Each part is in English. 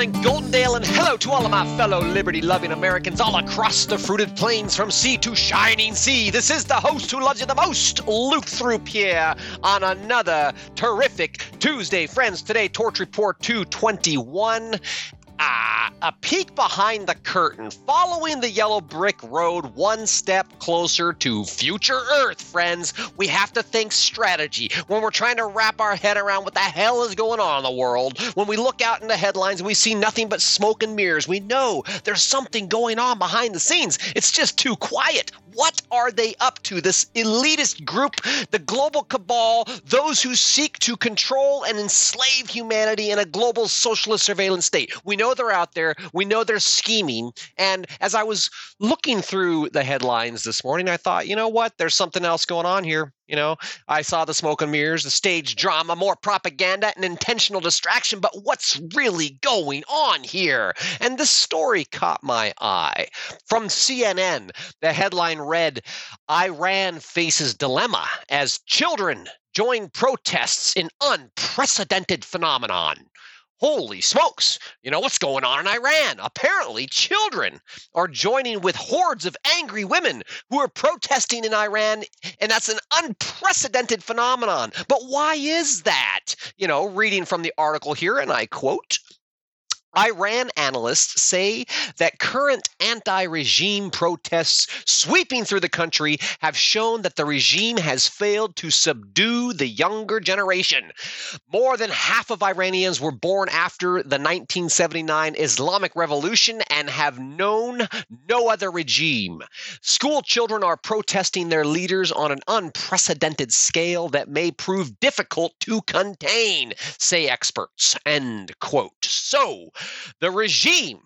morning, Goldendale, and hello to all of my fellow liberty loving Americans all across the fruited plains from sea to shining sea. This is the host who loves you the most, Luke Throop Pierre, on another terrific Tuesday. Friends, today, Torch Report 221. A peek behind the curtain, following the yellow brick road one step closer to future Earth, friends. We have to think strategy when we're trying to wrap our head around what the hell is going on in the world. When we look out in the headlines and we see nothing but smoke and mirrors, we know there's something going on behind the scenes. It's just too quiet. What are they up to? This elitist group, the global cabal, those who seek to control and enslave humanity in a global socialist surveillance state. We know they're out there. We know they're scheming. And as I was looking through the headlines this morning, I thought, you know what? There's something else going on here. You know, I saw the smoke and mirrors, the stage drama, more propaganda and intentional distraction, but what's really going on here? And this story caught my eye. From CNN, the headline read Iran faces dilemma as children join protests in unprecedented phenomenon. Holy smokes! You know what's going on in Iran? Apparently, children are joining with hordes of angry women who are protesting in Iran, and that's an unprecedented phenomenon. But why is that? You know, reading from the article here, and I quote Iran analysts say that current anti regime protests sweeping through the country have shown that the regime has failed to subdue the younger generation. More than half of Iranians were born after the 1979 Islamic Revolution and have known no other regime. School children are protesting their leaders on an unprecedented scale that may prove difficult to contain, say experts. End quote. So, the regime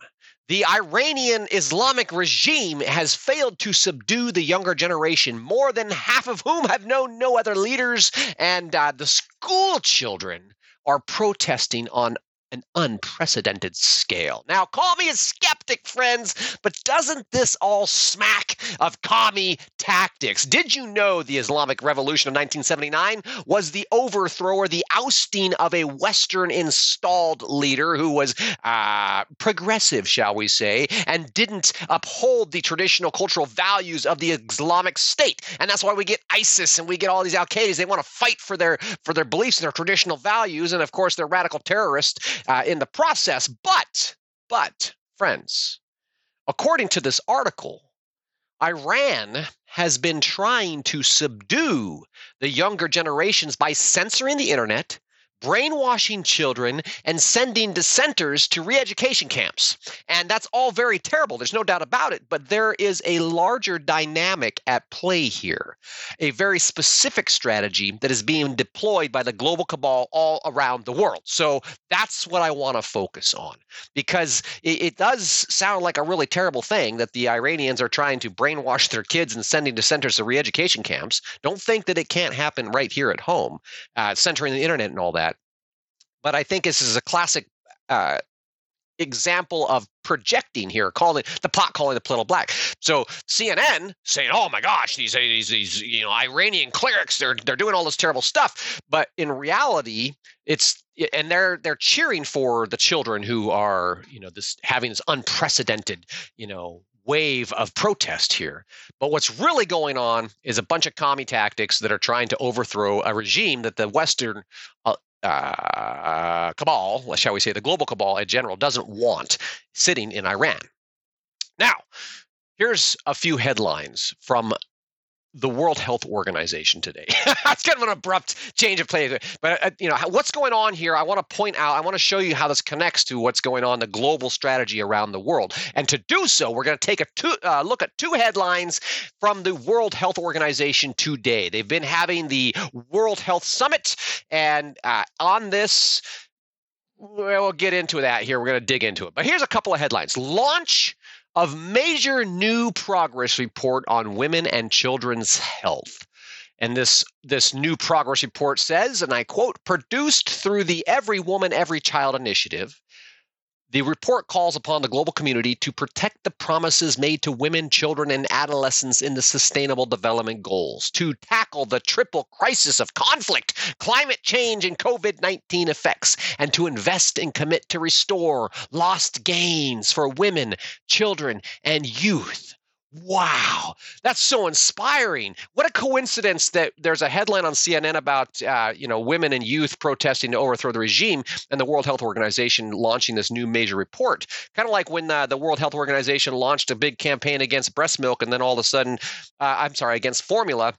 the Iranian Islamic regime has failed to subdue the younger generation, more than half of whom have known no other leaders, and uh, the school children are protesting on an unprecedented scale. Now, call me a skeptic, friends, but doesn't this all smack of commie tactics? Did you know the Islamic Revolution of 1979 was the overthrow or the ousting of a Western installed leader who was uh, progressive, shall we say, and didn't uphold the traditional cultural values of the Islamic State? And that's why we get ISIS and we get all these Al Qaedas. They want to fight for their for their beliefs and their traditional values, and of course, they're radical terrorists uh, in the process. But, but, friends, according to this article, Iran has been trying to subdue the younger generations by censoring the internet, brainwashing children, and sending dissenters to re education camps. And that's all very terrible. There's no doubt about it. But there is a larger dynamic at play here, a very specific strategy that is being deployed by the global cabal all around the world. So that's what I want to focus on because it, it does sound like a really terrible thing that the Iranians are trying to brainwash their kids and sending dissenters to re education camps. Don't think that it can't happen right here at home, uh, centering the internet and all that but I think this is a classic uh, example of projecting here, calling the pot calling the kettle black. So CNN saying, "Oh my gosh, these these these you know Iranian clerics, they're they're doing all this terrible stuff," but in reality, it's and they're they're cheering for the children who are you know this having this unprecedented you know wave of protest here. But what's really going on is a bunch of commie tactics that are trying to overthrow a regime that the Western uh, uh, cabal, shall we say, the global cabal in general, doesn't want sitting in Iran. Now, here's a few headlines from the World Health Organization today. it's kind of an abrupt change of play, but uh, you know what's going on here. I want to point out. I want to show you how this connects to what's going on the global strategy around the world. And to do so, we're going to take a two, uh, look at two headlines from the World Health Organization today. They've been having the World Health Summit, and uh, on this. We'll get into that here. We're going to dig into it. But here's a couple of headlines. Launch of major new progress report on women and children's health. And this, this new progress report says, and I quote, produced through the Every Woman, Every Child initiative, The report calls upon the global community to protect the promises made to women, children, and adolescents in the Sustainable Development Goals, to tackle the triple crisis of conflict, climate change, and COVID 19 effects, and to invest and commit to restore lost gains for women, children, and youth. Wow, that's so inspiring. What a coincidence that there's a headline on CNN about uh, you know women and youth protesting to overthrow the regime, and the World Health Organization launching this new major report. Kind of like when uh, the World Health Organization launched a big campaign against breast milk, and then all of a sudden, uh, I'm sorry, against formula,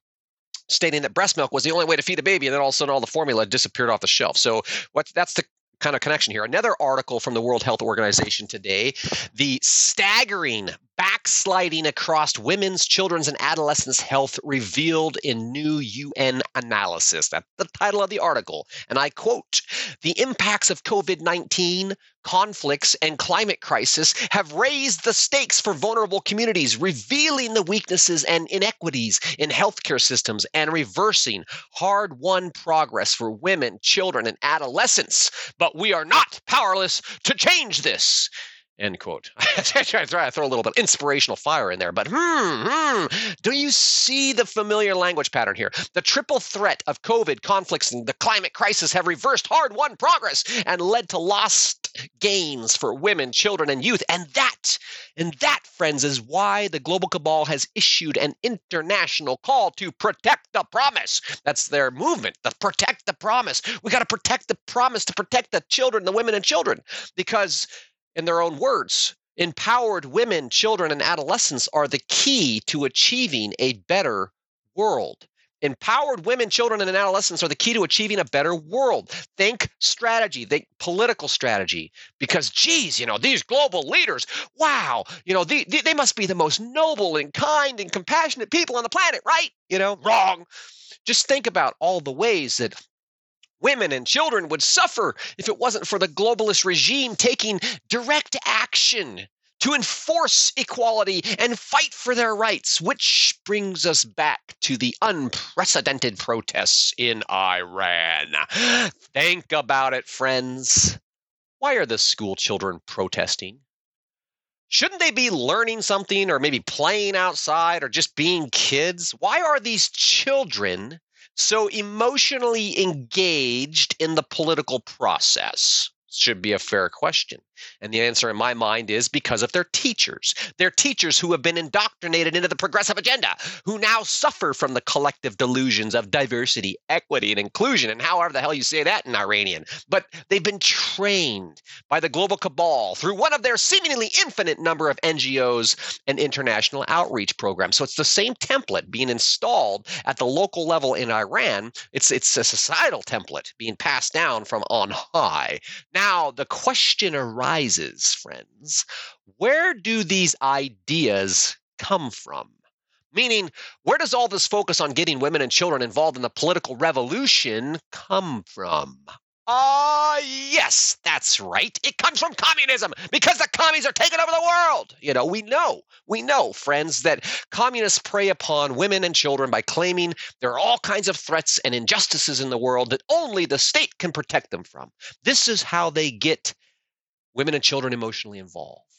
stating that breast milk was the only way to feed a baby, and then all of a sudden all the formula disappeared off the shelf. So what that's the kind of connection here. Another article from the World Health Organization today the staggering backsliding across women's, children's, and adolescents' health revealed in new UN analysis. That's the title of the article. And I quote The impacts of COVID 19, conflicts, and climate crisis have raised the stakes for vulnerable communities, revealing the weaknesses and inequities in healthcare systems and reversing hard won progress for women, children, and adolescents. But we are not powerless to change this. End quote. I try to throw a little bit of inspirational fire in there, but hmm, hmm, do you see the familiar language pattern here? The triple threat of COVID, conflicts, and the climate crisis have reversed hard won progress and led to lost gains for women, children, and youth. And that, and that, friends, is why the global cabal has issued an international call to protect the promise. That's their movement, the protect the promise. We got to protect the promise to protect the children, the women, and children, because in their own words. Empowered women, children, and adolescents are the key to achieving a better world. Empowered women, children, and adolescents are the key to achieving a better world. Think strategy, think political strategy, because geez, you know, these global leaders, wow, you know, they, they must be the most noble and kind and compassionate people on the planet, right? You know, wrong. Just think about all the ways that women and children would suffer if it wasn't for the globalist regime taking direct action to enforce equality and fight for their rights, which brings us back to the unprecedented protests in Iran. Think about it, friends. Why are the school children protesting? Shouldn't they be learning something or maybe playing outside or just being kids? Why are these children so emotionally engaged in the political process? Should be a fair question. And the answer in my mind is because of their teachers. Their teachers who have been indoctrinated into the progressive agenda, who now suffer from the collective delusions of diversity, equity, and inclusion, and however the hell you say that in Iranian. But they've been trained by the global cabal through one of their seemingly infinite number of NGOs and international outreach programs. So it's the same template being installed at the local level in Iran. It's it's a societal template being passed down from on high. Now the question arises friends, where do these ideas come from? Meaning, where does all this focus on getting women and children involved in the political revolution come from? Ah, uh, yes, that's right. It comes from communism because the commies are taking over the world. You know, we know, we know, friends, that communists prey upon women and children by claiming there are all kinds of threats and injustices in the world that only the state can protect them from. This is how they get women and children emotionally involved.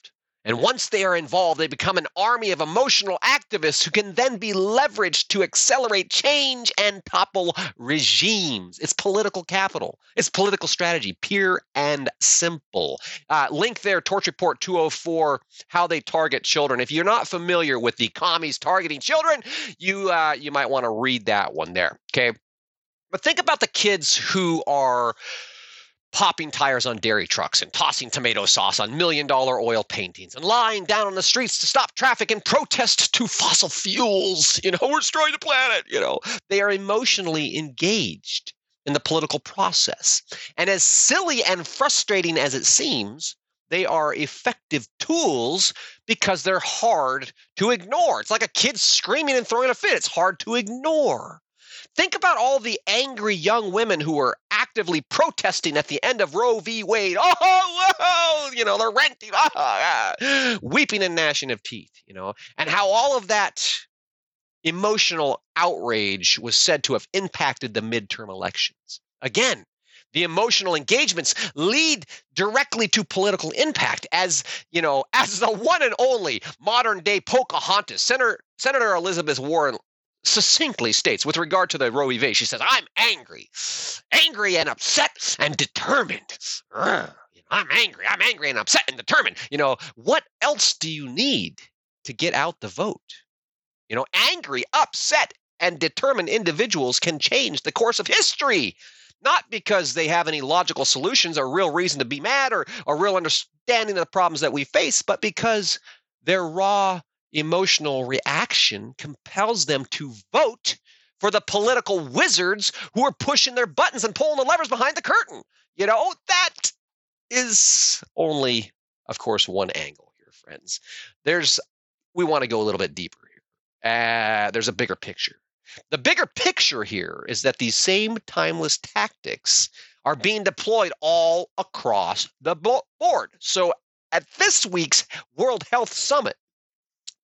And once they are involved, they become an army of emotional activists who can then be leveraged to accelerate change and topple regimes. It's political capital, it's political strategy, pure and simple. Uh, link there, Torch Report 204, how they target children. If you're not familiar with the commies targeting children, you uh, you might want to read that one there. Okay, but think about the kids who are popping tires on dairy trucks and tossing tomato sauce on million dollar oil paintings and lying down on the streets to stop traffic and protest to fossil fuels. You know, we're destroying the planet. You know, they are emotionally engaged in the political process. And as silly and frustrating as it seems, they are effective tools because they're hard to ignore. It's like a kid screaming and throwing a fit. It's hard to ignore. Think about all the angry young women who were actively protesting at the end of Roe v. Wade. Oh, you know, they're renting, oh, weeping and gnashing of teeth, you know, and how all of that emotional outrage was said to have impacted the midterm elections. Again, the emotional engagements lead directly to political impact as you know as the one and only modern day pocahontas senator senator elizabeth warren succinctly states with regard to the roe v. She says i'm angry angry and upset and determined. I'm angry i'm angry and upset and determined. You know what else do you need to get out the vote? You know angry upset and determined individuals can change the course of history not because they have any logical solutions or real reason to be mad or a real understanding of the problems that we face, but because they're raw emotional reaction compels them to vote for the political wizards who are pushing their buttons and pulling the levers behind the curtain. You know, that is only, of course, one angle here, friends. There's, we want to go a little bit deeper here. Uh, there's a bigger picture. The bigger picture here is that these same timeless tactics are being deployed all across the board. So at this week's World Health Summit,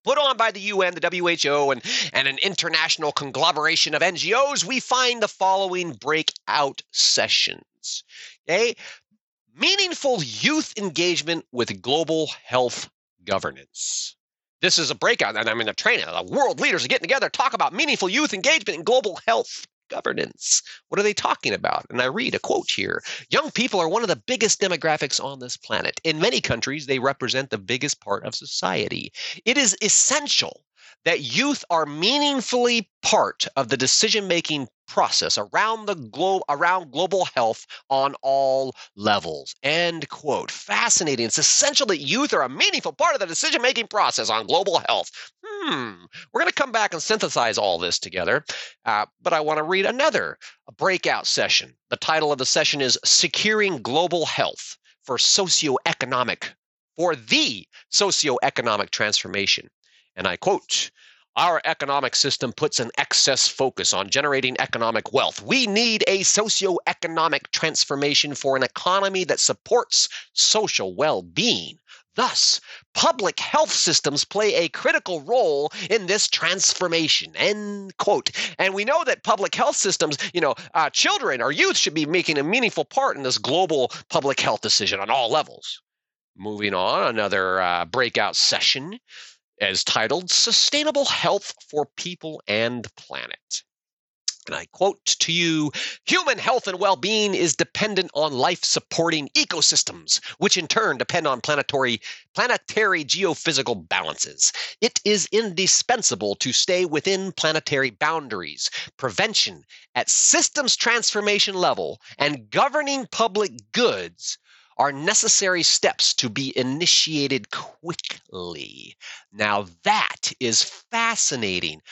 put on by the UN, the WHO, and, and an international conglomeration of NGOs, we find the following breakout sessions. Okay? Meaningful youth engagement with global health governance. This is a breakout, and I'm in a training. The world leaders are getting together to talk about meaningful youth engagement in global health governance. What are they talking about? And I read a quote here Young people are one of the biggest demographics on this planet. In many countries, they represent the biggest part of society. It is essential that youth are meaningfully part of the decision making process around the globe around global health on all levels. End quote. Fascinating. It's essential that youth are a meaningful part of the decision making process on global health. Hmm. We're going to come back and synthesize all this together uh, but i want to read another breakout session. The title of the session is securing global health for socioeconomic for the socioeconomic transformation. And I quote, our economic system puts an excess focus on generating economic wealth. We need a socio-economic transformation for an economy that supports social well being. Thus, public health systems play a critical role in this transformation. End quote. And we know that public health systems, you know, uh, children or youth should be making a meaningful part in this global public health decision on all levels. Moving on, another uh, breakout session as titled Sustainable Health for People and Planet. And I quote to you Human health and well being is dependent on life supporting ecosystems, which in turn depend on planetary, planetary geophysical balances. It is indispensable to stay within planetary boundaries. Prevention at systems transformation level and governing public goods are necessary steps to be initiated quickly. Now, that is fascinating.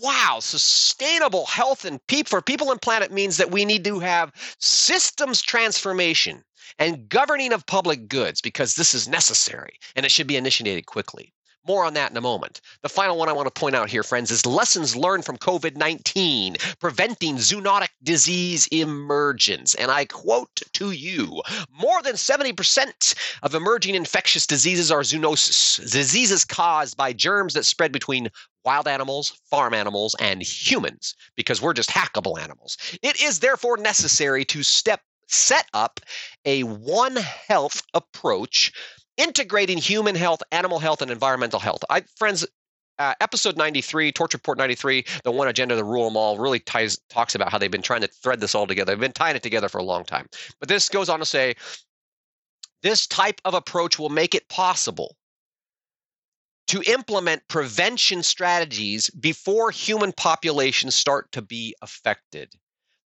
Wow, sustainable health and peep for people and planet means that we need to have systems transformation and governing of public goods because this is necessary and it should be initiated quickly. More on that in a moment. The final one I want to point out here, friends, is lessons learned from COVID 19, preventing zoonotic disease emergence. And I quote to you more than 70% of emerging infectious diseases are zoonosis, diseases caused by germs that spread between wild animals, farm animals, and humans, because we're just hackable animals. It is therefore necessary to step set up a one health approach integrating human health, animal health, and environmental health. I, friends, uh, episode 93 Torch Report 93 the one agenda to rule them all really ties talks about how they've been trying to thread this all together. They've been tying it together for a long time. But this goes on to say this type of approach will make it possible to implement prevention strategies before human populations start to be affected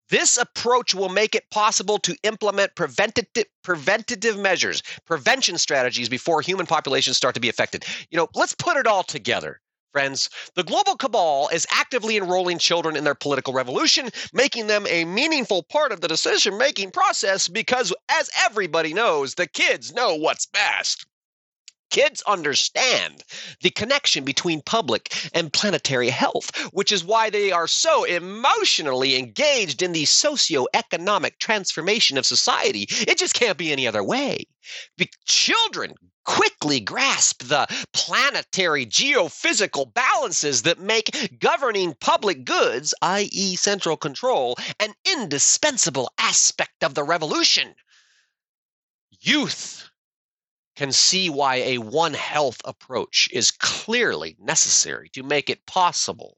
this approach will make it possible to implement preventative, preventative measures, prevention strategies before human populations start to be affected. You know, let's put it all together. Friends, the global cabal is actively enrolling children in their political revolution, making them a meaningful part of the decision making process because, as everybody knows, the kids know what's best. Kids understand the connection between public and planetary health, which is why they are so emotionally engaged in the socio-economic transformation of society. It just can't be any other way. Be- children quickly grasp the planetary geophysical balances that make governing public goods, i.e., central control, an indispensable aspect of the revolution. Youth can see why a One Health approach is clearly necessary to make it possible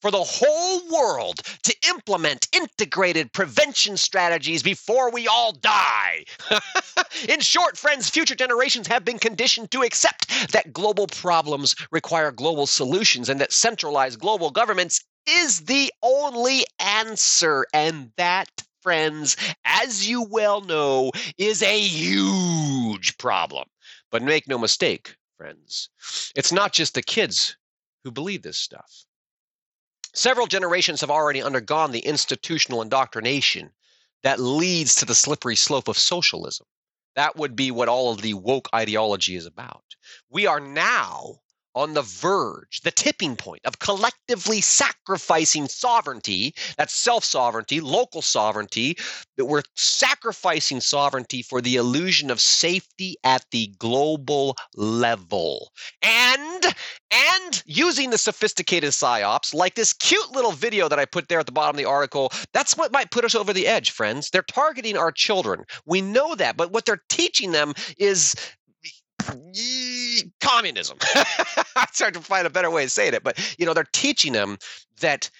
for the whole world to implement integrated prevention strategies before we all die. In short, friends, future generations have been conditioned to accept that global problems require global solutions and that centralized global governments is the only answer. And that friends, as you well know, is a huge problem. But make no mistake, friends, it's not just the kids who believe this stuff. Several generations have already undergone the institutional indoctrination that leads to the slippery slope of socialism. That would be what all of the woke ideology is about. We are now on the verge, the tipping point of collectively sacrificing sovereignty that's self sovereignty, local sovereignty, that we're sacrificing sovereignty for the illusion of safety at the global level. And and using the sophisticated psyops like this cute little video that I put there at the bottom of the article, that's what might put us over the edge, friends. They're targeting our children. We know that, but what they're teaching them is communism. it's hard to find a better way of saying it, but you know, they're teaching them that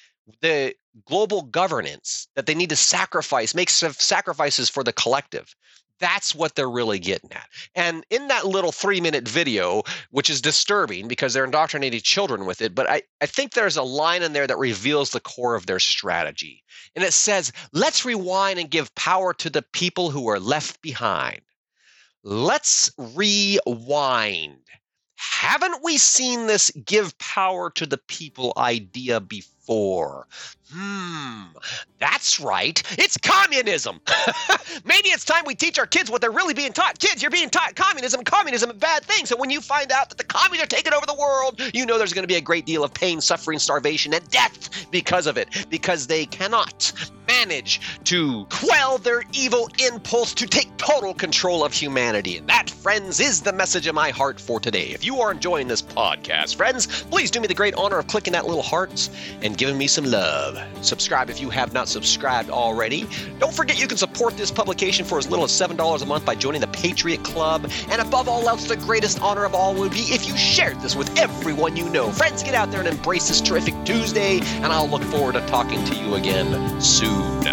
the global governance that they need to sacrifice, make sacrifices for the collective. That's what they're really getting at. And in that little three minute video, which is disturbing because they're indoctrinating children with it, but I, I think there's a line in there that reveals the core of their strategy. And it says, let's rewind and give power to the people who are left behind. Let's rewind. Haven't we seen this give power to the people idea before? Hmm, that's right. It's communism. Maybe it's time we teach our kids what they're really being taught. Kids, you're being taught communism. Communism a bad thing. So when you find out that the communists are taking over the world, you know there's going to be a great deal of pain, suffering, starvation, and death because of it. Because they cannot manage to quell their evil impulse to take total control of humanity. And that, friends, is the message of my heart for today. If you are enjoying this podcast, friends, please do me the great honor of clicking that little heart and giving me some love. Subscribe if you have not subscribed already. Don't forget you can support this publication for as little as $7 a month by joining the Patriot Club. And above all else, the greatest honor of all would be if you shared this with everyone you know. Friends, get out there and embrace this terrific Tuesday, and I'll look forward to talking to you again soon.